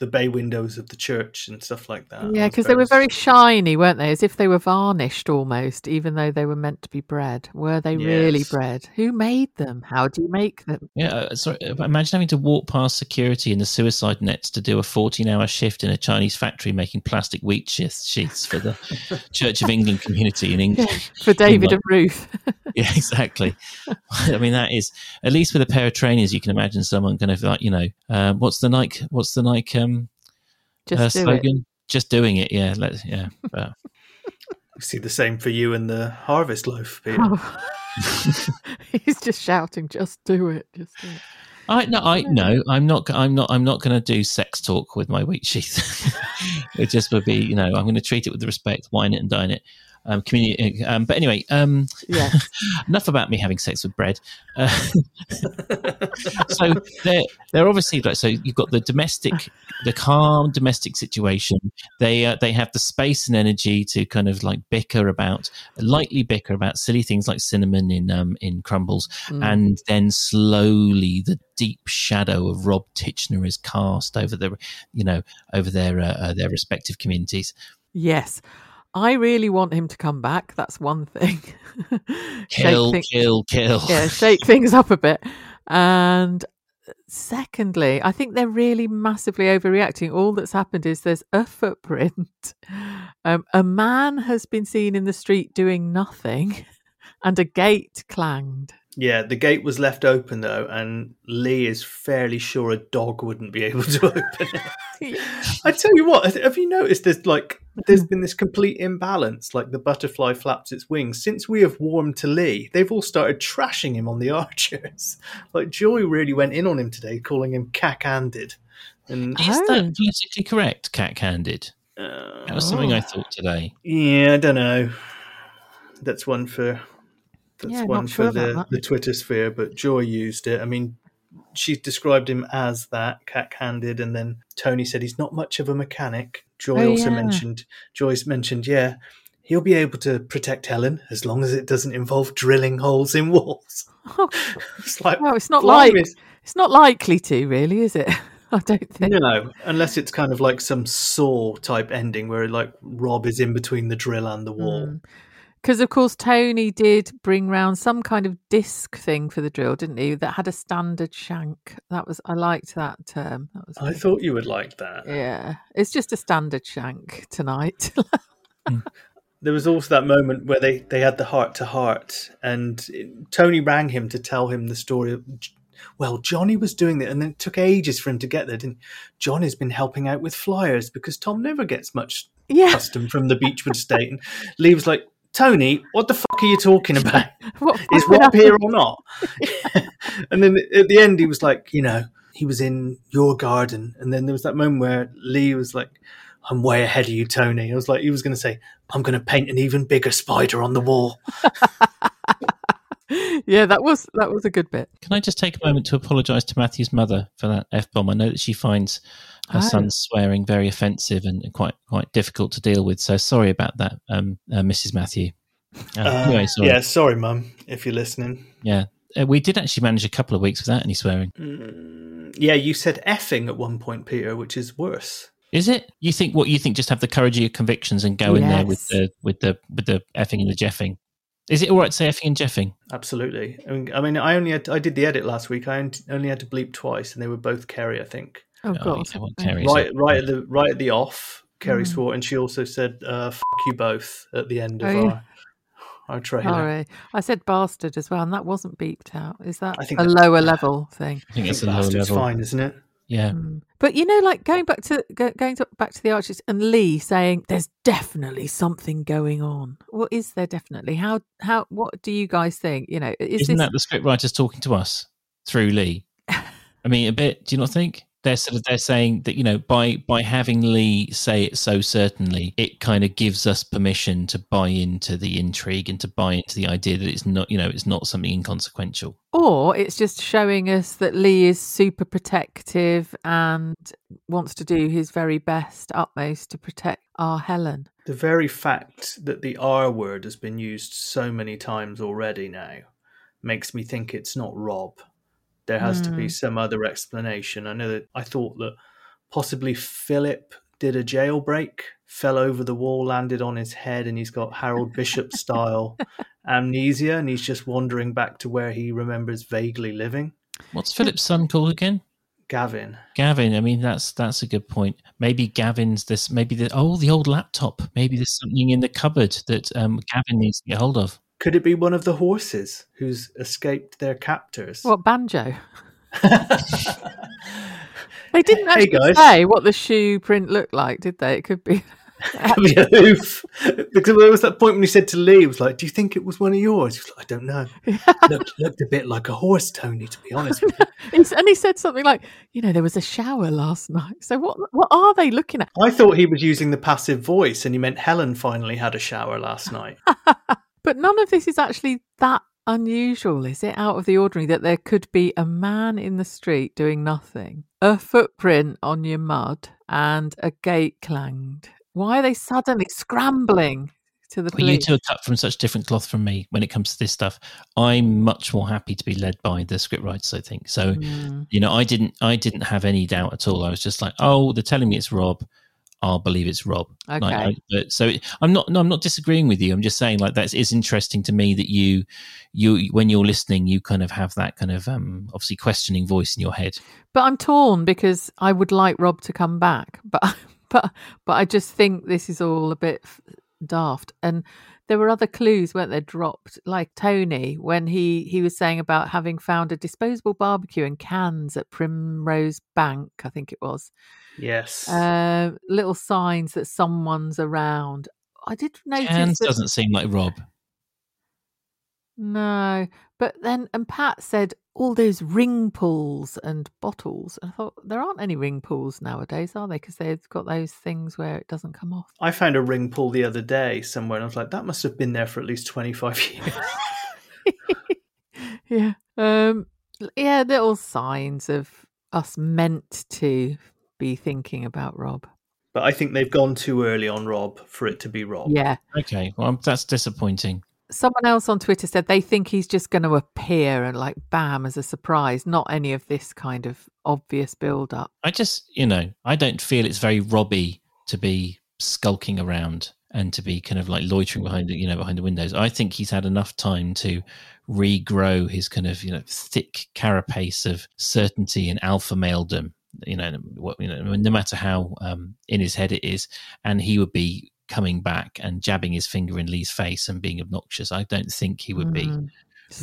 the bay windows of the church and stuff like that. Yeah, because they were very shiny, weren't they? As if they were varnished almost, even though they were meant to be bread. Were they really bread? Who made them? How do you make them? Yeah, uh, sorry. uh, Imagine having to walk past security in the suicide nets to do a 14-hour shift in a Chinese factory making plastic wheat sheaths, sheaths for the Church of England community in England. For David like- and Ruth. Yeah, exactly. I mean, that is at least with a pair of trainers, you can imagine someone kind of like, you know, um, what's the Nike? What's the Nike um, Just uh, do it. slogan? Just doing it. Yeah, let yeah. But, We see the same for you and the harvest loaf, Peter. Oh. He's just shouting, just do it. Just do it. I no, I no, I'm not. I'm not. I'm not going to do sex talk with my wheat sheath. it just would be, you know, I'm going to treat it with respect, wine it and dine it. Um, community. Um, but anyway, um, Yeah. enough about me having sex with bread. Uh, so they're they're obviously like so you've got the domestic, the calm domestic situation. They uh, they have the space and energy to kind of like bicker about lightly bicker about silly things like cinnamon in um in crumbles, Mm. and then slowly the deep shadow of Rob Titchener is cast over the you know over their uh, uh, their respective communities. Yes. I really want him to come back. That's one thing. Kill, Shake kill, kill. yeah, shake things up a bit. And secondly, I think they're really massively overreacting. All that's happened is there's a footprint. Um, a man has been seen in the street doing nothing, and a gate clanged. Yeah, the gate was left open though, and Lee is fairly sure a dog wouldn't be able to open it. I tell you what, have you noticed there's like there's been this complete imbalance, like the butterfly flaps its wings. Since we have warmed to Lee, they've all started trashing him on the archers. Like Joy really went in on him today, calling him cack-handed. And Is Oh. that politically correct, cat handed? uh, That was something I thought today. yeah, I don't know. That's one for that's Yeah, one sure for the, the Twitter sphere, but Joy used it. I mean, she described him as that cack-handed, and then Tony said he's not much of a mechanic. Joy Oh, also yeah. mentioned Joyce mentioned, yeah, he'll be able to protect Helen as long as it doesn't involve drilling holes in walls. Oh. it's like well, it's not like it's not likely to, really, is it? I don't think. no, unless it's kind of like some saw type ending where like Rob is in between the drill and the wall. Mm. Because of course Tony did bring round some kind of disc thing for the drill, didn't he? That had a standard shank. That was I liked that term. That was I good. thought you would like that. yeah. It's just a standard shank tonight. Hmm. there was also that moment where they, they had the heart to heart, and it- Tony rang him to tell him the story of. Well, Johnny was doing it, and then it took ages for him to get there. Didn't Johnny's been helping out with flyers because Tom never gets much yeah. custom from the Beechwood estate. And Lee was like, "Tony, what the fuck are you talking about? What Is fucking Rob here or not?" and then at the end, he was like, "You know, he was in your garden," and then there was that moment where Lee was like. I'm way ahead of you, Tony. I was like, he was going to say, I'm going to paint an even bigger spider on the wall. yeah, that was that was a good bit. Can I just take a moment to apologise to Matthew's mother for that f bomb? I know that she finds her Oh. son's swearing very offensive and quite quite difficult to deal with. So sorry about that, um, uh, Mrs. Matthew. Uh, Uh, anyway, sorry. Yeah, sorry, Mum, if you're listening. Yeah. Uh, we did actually manage a couple of weeks without any swearing. Mm, yeah, you said effing at one point, Peter, which is worse. Is it? You think what you think? Just have the courage of your convictions and go in there with the with the with the effing and the jeffing. Is it all right to say effing and jeffing? Absolutely. I mean, I, mean, I only had, I did the edit last week. I only- only had to bleep twice, and they were both Kerry, I think. Oh, Oh, God. yeah, well, Kerry Right, a- right at the right at the off, Kerry Mm. swore, and she also said uh, "fuck you both" at the end of Oh, yeah. our our trailer. Sorry. I said bastard as well, and that wasn't beeped out. Is that I think a lower level thing? I think I it's a lower level. fine, isn't it? Yeah. Mm. But you know, like going back to go, going to, back to the archers and Lee saying, "There's definitely something going on." What is there definitely? How how what do you guys think? You know, is Isn't this that the script writers talking to us through Lee? I mean, a bit. Do you not think they're sort of they're saying that you know by by having Lee say it so certainly, it kind of gives us permission to buy into the intrigue and to buy into the idea that it's not you know it's not something inconsequential. or it's just showing us that Lee is super protective and wants to do his very best, utmost to protect our Helen. The very fact that the R word has been used so many times already now makes me think it's not Rob. There has to be Hmm. some other explanation. I know that I thought that possibly Philip did a jailbreak, fell over the wall, landed on his head, and he's got Harold Bishop style amnesia, and he's just wandering back to where he remembers vaguely living. What's Philip's son called again? Gavin. Gavin. I mean, that's that's a good point. Maybe Gavin's this. Maybe the oh, the old laptop. Maybe there's something in the cupboard that um, Gavin needs to get hold of. Could it be one of the horses who's escaped their captors? What banjo? They didn't Hey, actually guys. say what the shoe print looked like, did they? It could be. Could be a hoof. Because there was that point when he said to Lee, he was like, "Do you think it was one of yours?" He was like, "I don't know." looked, looked a bit like a horse, Tony. To be honest with you, and he said something like, "You know, there was a shower last night. So what? What are they looking at?" I thought he was using the passive voice, and he meant Helen finally had a shower last night. But none of this is actually that unusual, is it? Out of the ordinary that there could be a man in the street doing nothing, a footprint on your mud, and a gate clanged. Why are they suddenly scrambling to the Well, you two are cut from such different cloth from me when it comes to this stuff. I'm much more happy to be led by the scriptwriters. I think so. Mm. You know, I didn't. I didn't have any doubt at all. I was just like, oh, they're telling me it's Rob. I'll believe it's Rob. Like, Okay. I, but so I'm not. No, I'm not disagreeing with you. I'm just saying like that's it's interesting to me that you, you when you're listening, you kind of have that kind of um obviously questioning voice in your head. But I'm torn because I would like Rob to come back, but but but I just think this is all a bit daft. And there were other clues, weren't there, dropped? Like Tony when he he was saying about having found a disposable barbecue and cans at Primrose Bank, I think it was. Yes, Uh, little signs that someone's around. I did notice Cans that- doesn't seem like Rob. no, but then and Pat said all those ring pulls and bottles. And I thought there aren't any ring pulls nowadays, are they? Because they've got those things where it doesn't come off. I found a ring pull the other day somewhere, and I was like, "That must have been there for at least twenty five years." yeah, um, yeah, little signs of us meant to be thinking about Rob. but I think they've gone too early on Rob for it to be Rob. Yeah. Okay, well that's disappointing. Someone else on Twitter said they think he's just going to appear and like bam as a surprise, not any of this kind of obvious build up. I just, you know, I don't feel it's very Robbie to be skulking around and to be kind of like loitering behind, the- you know, behind the windows. I think he's had enough time to regrow his kind of, you know, thick carapace of certainty and alpha maledom. You know, what you know, no matter how um, in his head it is, and he would be coming back and jabbing his finger in Lee's face and being obnoxious. I don't think he would be Mm,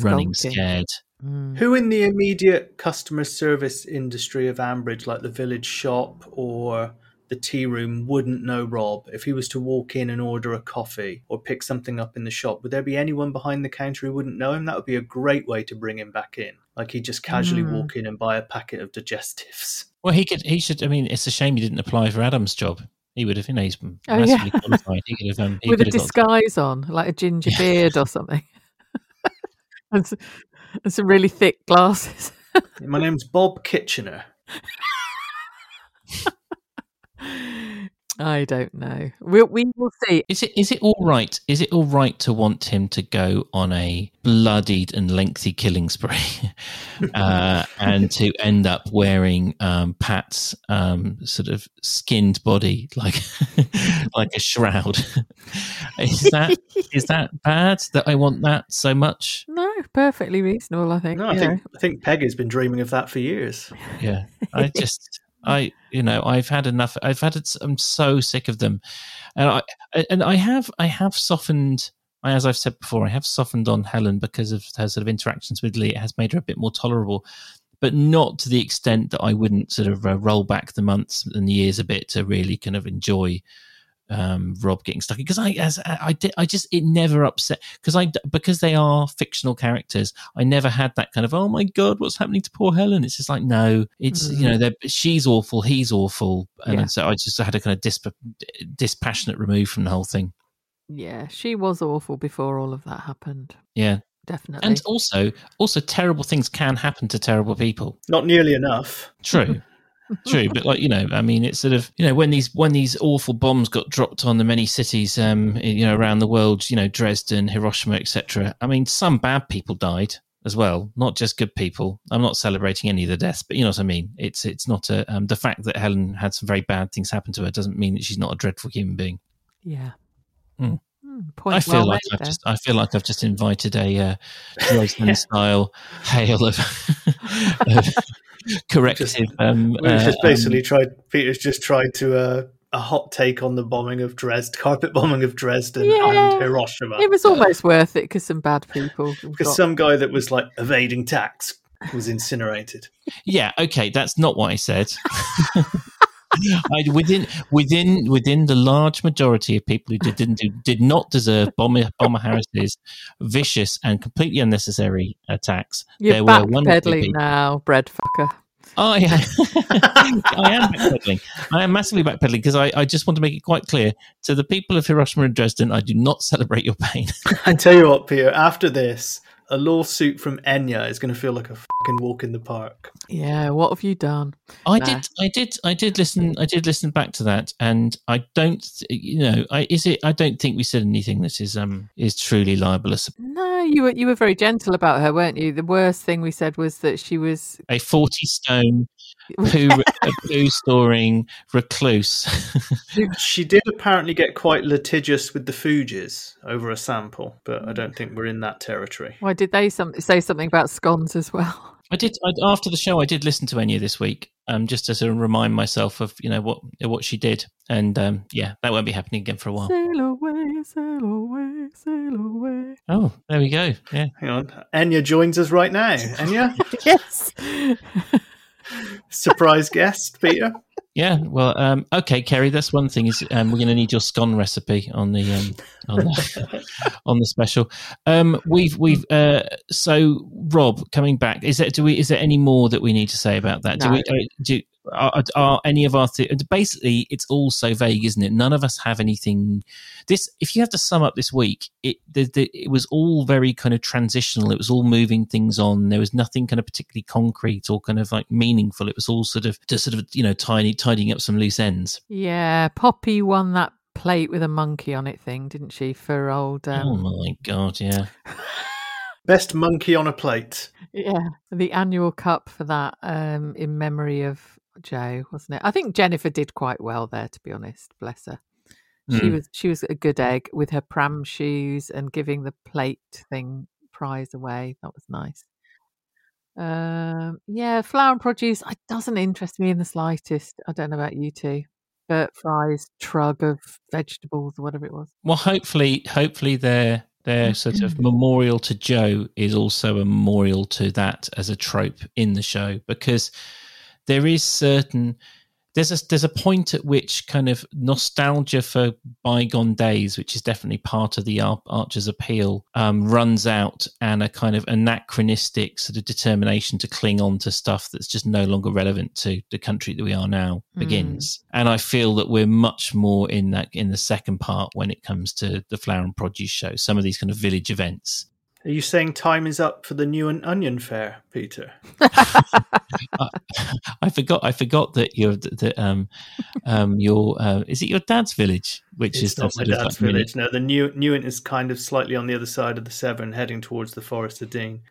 running skulking. scared. Mm. Who in the immediate customer service industry of Ambridge, like the village shop or the tea room, wouldn't know Rob if he was to walk in and order a coffee or pick something up in the shop? Would there be anyone behind the counter who wouldn't know him? That would be a great way to bring him back in. Like he'd just casually Mm. walk in and buy a packet of digestives. Well, he could. He should. I mean, it's a shame he didn't apply for Adam's job. He would have. You know, he's Oh, yeah. qualified. He could have. Um, he with a could have got- disguise on, like a ginger beard or something, and, s- and some really thick glasses. My name's Bob Kitchener. I don't know. We'll, we will see. Is it? Is it all right? Is it all right to want him to go on a bloodied and lengthy killing spree, uh, and to end up wearing um, Pat's um, sort of skinned body like like a shroud? is that is that bad? That I want that so much? No, perfectly reasonable. I think. No, I think know. I think Peg has been dreaming of that for years. Yeah, I just, I, you know, I've had enough. I've had it. I'm so sick of them, and I, and I have, I have softened. As I've said before, I have softened on Helen because of her sort of interactions with Lee. It has made her a bit more tolerable, but not to the extent that I wouldn't sort of uh, roll back the months and the years a bit to really kind of enjoy um, Rob getting stuck because I, as I did, I just it never upset because I because they are fictional characters. I never had that kind of oh my god, what's happening to poor Helen? It's just like no, it's you know they're, she's awful, he's awful, and Yeah. so I just had a kind of dis, dispassionate remove from the whole thing. Yeah, she was awful before all of that happened. Yeah, Definitely. and also also terrible things can happen to terrible people. Not nearly enough. True. True, but like you know, I mean, it's sort of you know when these when these awful bombs got dropped on the many cities, um, you know, around the world, you know, Dresden, Hiroshima, etc. I mean, some bad people died, as well, not just good people. I'm not celebrating any of the deaths, but you know what I mean. It's it's not a um, the fact that Helen had some very bad things happen to her doesn't mean that she's not a dreadful human being. Yeah. Mm. Mm, point I feel well like I've there. just I feel like I've just invited a uh, Dresden style hail of, of corrective. um, We've uh, just um, basically tried. Peter's just tried to uh, a hot take on the bombing of Dresden, carpet bombing of Dresden Yeah. and Hiroshima. It was almost worth it because some bad people. because got- some guy that was like evading tax was incinerated. Yeah, okay, that's not what I said. I, within within within the large majority of people who did, didn't do, did not deserve Bomber, Bomber Harris's vicious and completely unnecessary attacks. You're there were one or two backpedaling people- now, bread fucker. Oh yeah, I am backpedaling. I am massively backpedaling because I, I just want to make it quite clear to the people of Hiroshima and Dresden, I do not celebrate your pain. I tell you what, Peter. After this, a lawsuit from Enya is going to feel like a fucking walk in the park. Yeah, what have you done? I Nah. did, I did, I did listen. I did listen back to that, and I don't, you know, I is it? I don't think we said anything that is um is truly libelous. No, you were you were very gentle about her, weren't you? The worst thing we said was that she was A forty stone poo a poo storing recluse. She did apparently get quite litigious with the Fugees over a sample, but I don't think we're in that territory. Why did they some, say something about scones as well? I did I, after the show. I did listen to Enya this week, um, just to sort of remind myself of you know what what she did, and um, yeah, that won't be happening again for a while. Sail away, sail away, sail away. Oh, there we go. Yeah, Hang on, Enya joins us right now. Enya, Yes. surprise guest, Peter. yeah. Well, um, okay, Kerry. That's one thing. Is um, we're going to need your scone recipe on the um, on the on the special. Um, we've we've uh, so Rob coming back. Is there do we is there any more that we need to say about that? Do No. we uh, do are, are any of our th- basically it's all so vague, isn't it? None of us have anything. This if you have to sum up this week, it the, the, it was all very kind of transitional. It was all moving things on. There was nothing kind of particularly concrete or kind of like meaningful. It was all sort of just sort of you know tiny tidying up some loose ends. yeah, Poppy won that plate with a monkey on it thing, didn't she? For old oh um, my god, yeah. Best monkey on a plate. Yeah, the annual cup for that, um, in memory of Joe, wasn't it? I think Jennifer did quite well there, to be honest. Bless her. She Mm. was she was a good egg with her pram shoes and giving the plate thing prize away. That was nice. Um, yeah, flower and produce. It doesn't interest me in the slightest. I don't know about you two. Bert Fry's trug of vegetables or whatever it was. Well, hopefully, hopefully their their sort of memorial to Joe is also a memorial to that as a trope in the show because there is certain there's a there's a point at which kind of nostalgia for bygone days, which is definitely part of the Ar- Archer's appeal, um, runs out, and a kind of anachronistic sort of determination to cling on to stuff that's just no longer relevant to the country that we are now Mm. begins. And I feel that we're much more in that in the second part when it comes to the flower and produce show. Some of these kind of village events. Are you saying time is up for the Newent onion fair, Peter? I forgot. I forgot that you're that um um your uh, is it your dad's village, which It's is not my dad's like mini- village. No, the new Newent is kind of slightly on the other side of the Severn, heading towards the Forest of Dean.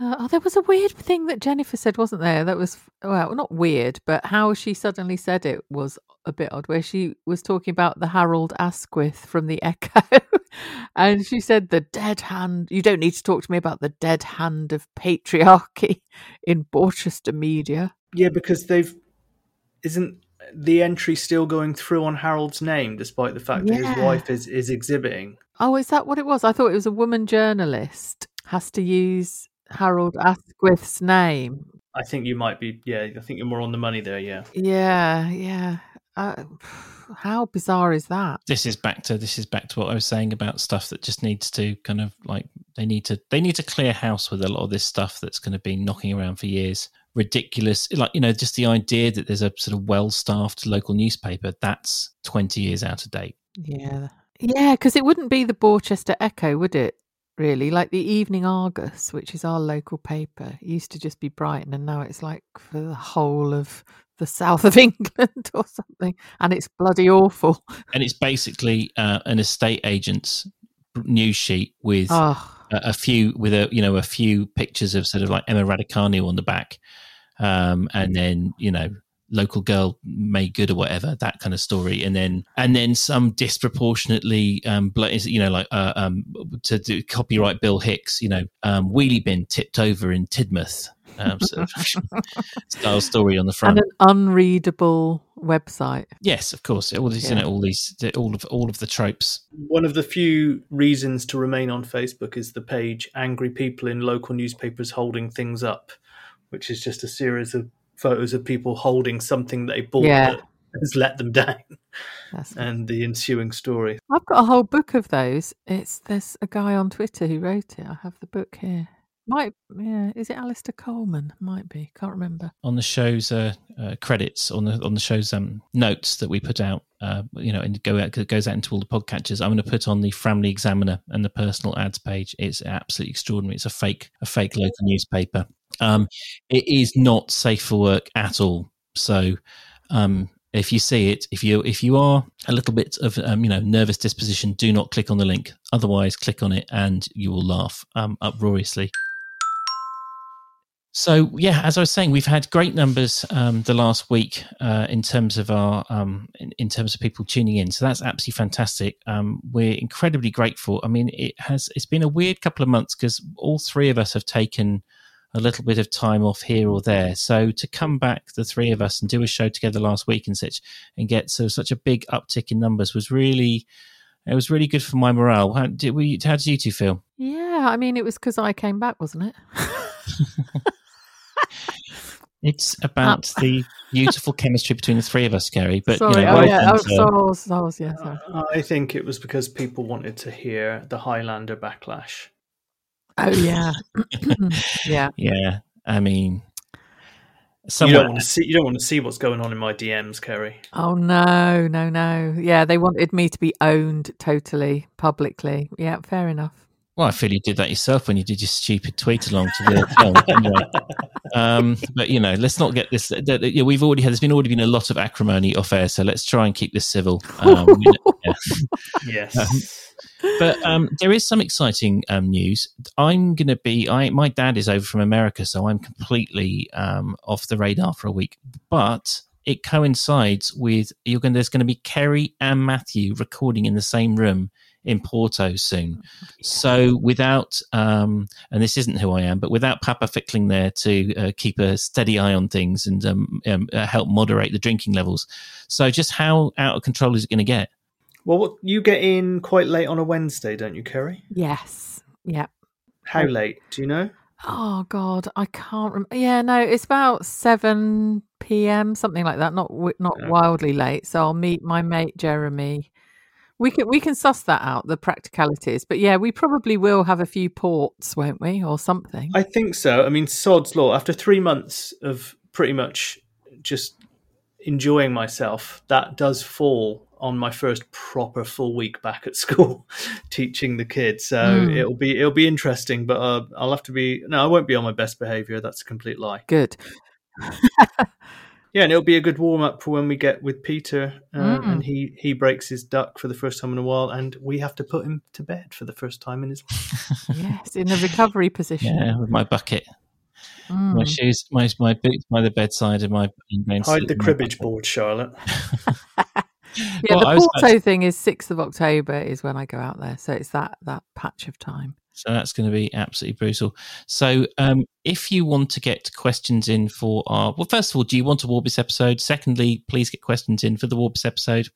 Uh, oh, there was a weird thing that Jennifer said, wasn't there? That was well, not weird, but how she suddenly said it was a bit odd. Where she was talking about the Harold Asquith from the Echo, and she said the dead hand. You don't need to talk to me about the dead hand of patriarchy in Borchester media. Yeah, because they've isn't the entry still going through on Harold's name, despite the fact that his wife is is exhibiting. Oh, is that what it was? I thought it was a woman journalist has to use Harold Asquith's name. I think you might be. Yeah, I think you're more on the money there. Yeah. Yeah, yeah. Uh, how bizarre is that? this is back to this is back to what I was saying about stuff that just needs to kind of like they need to they need to clear house with a lot of this stuff that's going to be knocking around for years. Ridiculous, like you know, just the idea that there's a sort of well-staffed local newspaper that's twenty years out of date. Yeah. Yeah, because it wouldn't be the Borchester Echo, would it? Really? Like the Evening Argus, which is our local paper, it used to just be Brighton, and now it's like for the whole of the south of England or something. And it's bloody awful. And it's basically uh, an estate agent's news sheet with Oh, a, a few with a you know a few pictures of sort of like Emma Raducanu on the back, um, and then you know local girl made good or whatever that kind of story. And then and then some disproportionately um you know like uh, um to do copyright bill hicks you know um wheelie bin tipped over in tidmouth um, sort of style story on the front. And an unreadable website. Yes of course. All these yeah. you know all these all of all of the tropes. One of the few reasons to remain on facebook is the page angry people in local newspapers holding things up which is just a series of photos of people holding something they bought yeah. that has let them down. That's and the ensuing story. I've got a whole book of those. It's there's a guy on Twitter who wrote it. I have the book here. Might yeah, is it Alistair Coleman? Might be. Can't remember. On the show's uh, uh, credits, on the on the show's um, notes that we put out, uh, you know, and go out goes out into all the podcatchers. I'm going to put on the Framley Examiner and the personal ads page. It's absolutely extraordinary. It's a fake a fake local newspaper. Um, it is not safe for work at all. So um, if you see it, if you if you are a little bit of um, you know nervous disposition, do not click on the link. Otherwise, click on it and you will laugh um, uproariously. So yeah, as I was saying, we've had great numbers um, the last week uh, in terms of our um, in, in, terms of people tuning in. So that's absolutely fantastic. Um, we're incredibly grateful. I mean, it has it's been a weird couple of months because all three of us have taken a little bit of time off here or there. So to come back, the three of us, and do a show together last week and such, and get so such a big uptick in numbers was really. It was really good for my morale. How did we? How did you two feel? Yeah, I mean, it was because I came back, wasn't it? It's about uh, the beautiful chemistry between the three of us, Gary. But sorry, you know, oh, yeah, oh, so, so, yeah, sorry. I think it was because people wanted to hear the Highlander backlash. Oh yeah, yeah, yeah. I mean, you don't want to see. You don't want to see what's going on in my DMs, Kerry. Oh no, no, no. Yeah, they wanted me to be owned totally publicly. Yeah, fair enough. Well, I feel you did that yourself when you did your stupid tweet along to the film. Anyway. Um, but you know, let's not get this. we've already had. There's been already been a lot of acrimony off air, so let's try and keep this civil. Um, yeah. Yes. Um, but um, there is some exciting um, news. I'm going to be. I my dad is over from America, so I'm completely um, off the radar for a week. But it coincides with you're going. There's going to be Kerry and Matthew recording in the same room in Porto soon. So without, um, and this isn't who I am, but without Papa Fickling there to uh, keep a steady eye on things and um, um, uh, help moderate the drinking levels. So just how out of control is it going to get? Well, what, you get in quite late on a Wednesday, don't you, Kerry? Yes. Yeah. How late? Do you know? Oh God, I can't remember. Yeah, no, it's about seven p.m. something like that. Not not wildly late. So I'll meet my mate Jeremy we can we can suss that out, the practicalities. But yeah, we probably will have a few ports, won't we, or something? I think so. I mean, sod's law. After three months of pretty much just enjoying myself, that does fall on my first proper full week back at school, teaching the kids. So mm. it'll be it'll be interesting, but uh, I'll have to be. No, I won't be on my best behaviour. That's a complete lie. Good. Yeah, and it'll be a good warm up for when we get with Peter, um, mm. and he he breaks his duck for the first time in a while, and we have to put him to bed for the first time in his life. yes, in a recovery position. Yeah, with my bucket, mm. my shoes, my my boots by the bedside, and my hide the cribbage board, Charlotte. yeah, well, the Porto thing is sixth of October is when I go out there, so it's that that patch of time. So that's going to be absolutely brutal. So um, if you want to get questions in for our, well, first of all, do you want a Warbis episode? Secondly, please get questions in for the Warbis episode.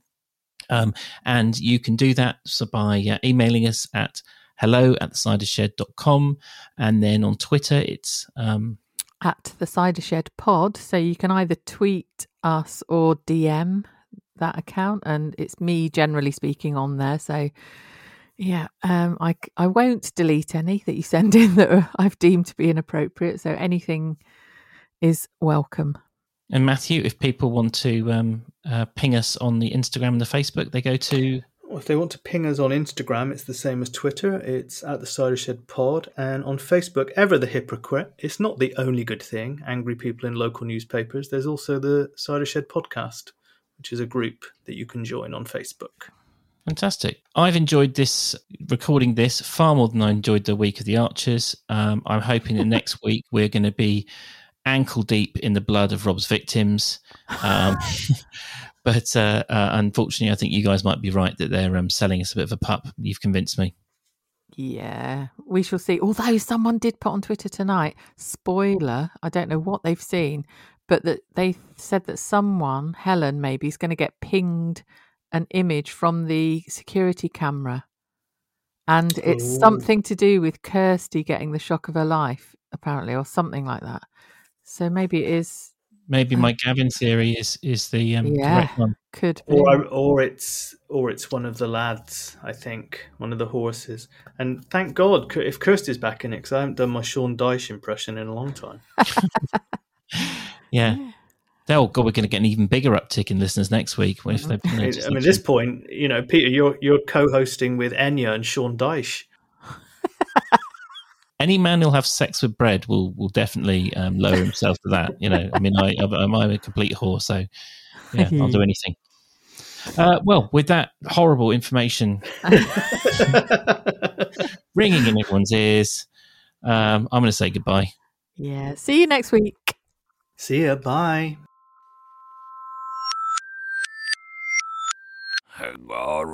Um, and you can do that so by uh, emailing us at hello at thecidershed.com. And then on Twitter, it's um, at the Cider Shed Pod. So you can either tweet us or DM that account. And it's me generally speaking on there. So yeah, um, I I won't delete any that you send in that I've deemed to be inappropriate. So anything is welcome. And Matthew, if people want to um, uh, ping us on the Instagram and the Facebook, they go to. Well, if they want to ping us on Instagram, it's the same as Twitter. It's at the Cider Shed Pod, and on Facebook, ever the hypocrite. It's not the only good thing. Angry people in local newspapers. There's also the Cider Shed Podcast, which is a group that you can join on Facebook. Fantastic. I've enjoyed this recording this far more than I enjoyed the week of the Archers. Um, I'm hoping that next week we're going to be ankle deep in the blood of Rob's victims. Um, but uh, uh, unfortunately, I think you guys might be right that they're um, selling us a bit of a pup. You've convinced me. Yeah, we shall see. Although someone did put on Twitter tonight, spoiler, I don't know what they've seen, but that they said that someone, Helen maybe, is going to get pinged an image from the security camera. And it's Ooh. something to do with Kirsty getting the shock of her life, apparently, or something like that. So maybe it is, Maybe my Gavin theory is is the um, Yeah. correct one. could be. Or, or it's or it's one of the lads. I think one of the horses. And thank God if Kirsty's back in it, because I haven't done my Sean Dyche impression in a long time. Yeah. Oh God, we're going to get an even bigger uptick in listeners next week. If they've, you know, I mean, at this point, you know, Peter, you're you're co-hosting with Enya and Sean Dyche. any man who'll have sex with bread will will definitely um, lower himself to that. You know, I mean, I, I'm, I'm a complete whore, so yeah, I'll do anything. Uh, well, with that horrible information ringing in everyone's ears, um, I'm going to say goodbye. Yeah. See you next week. See ya. Bye. Hagar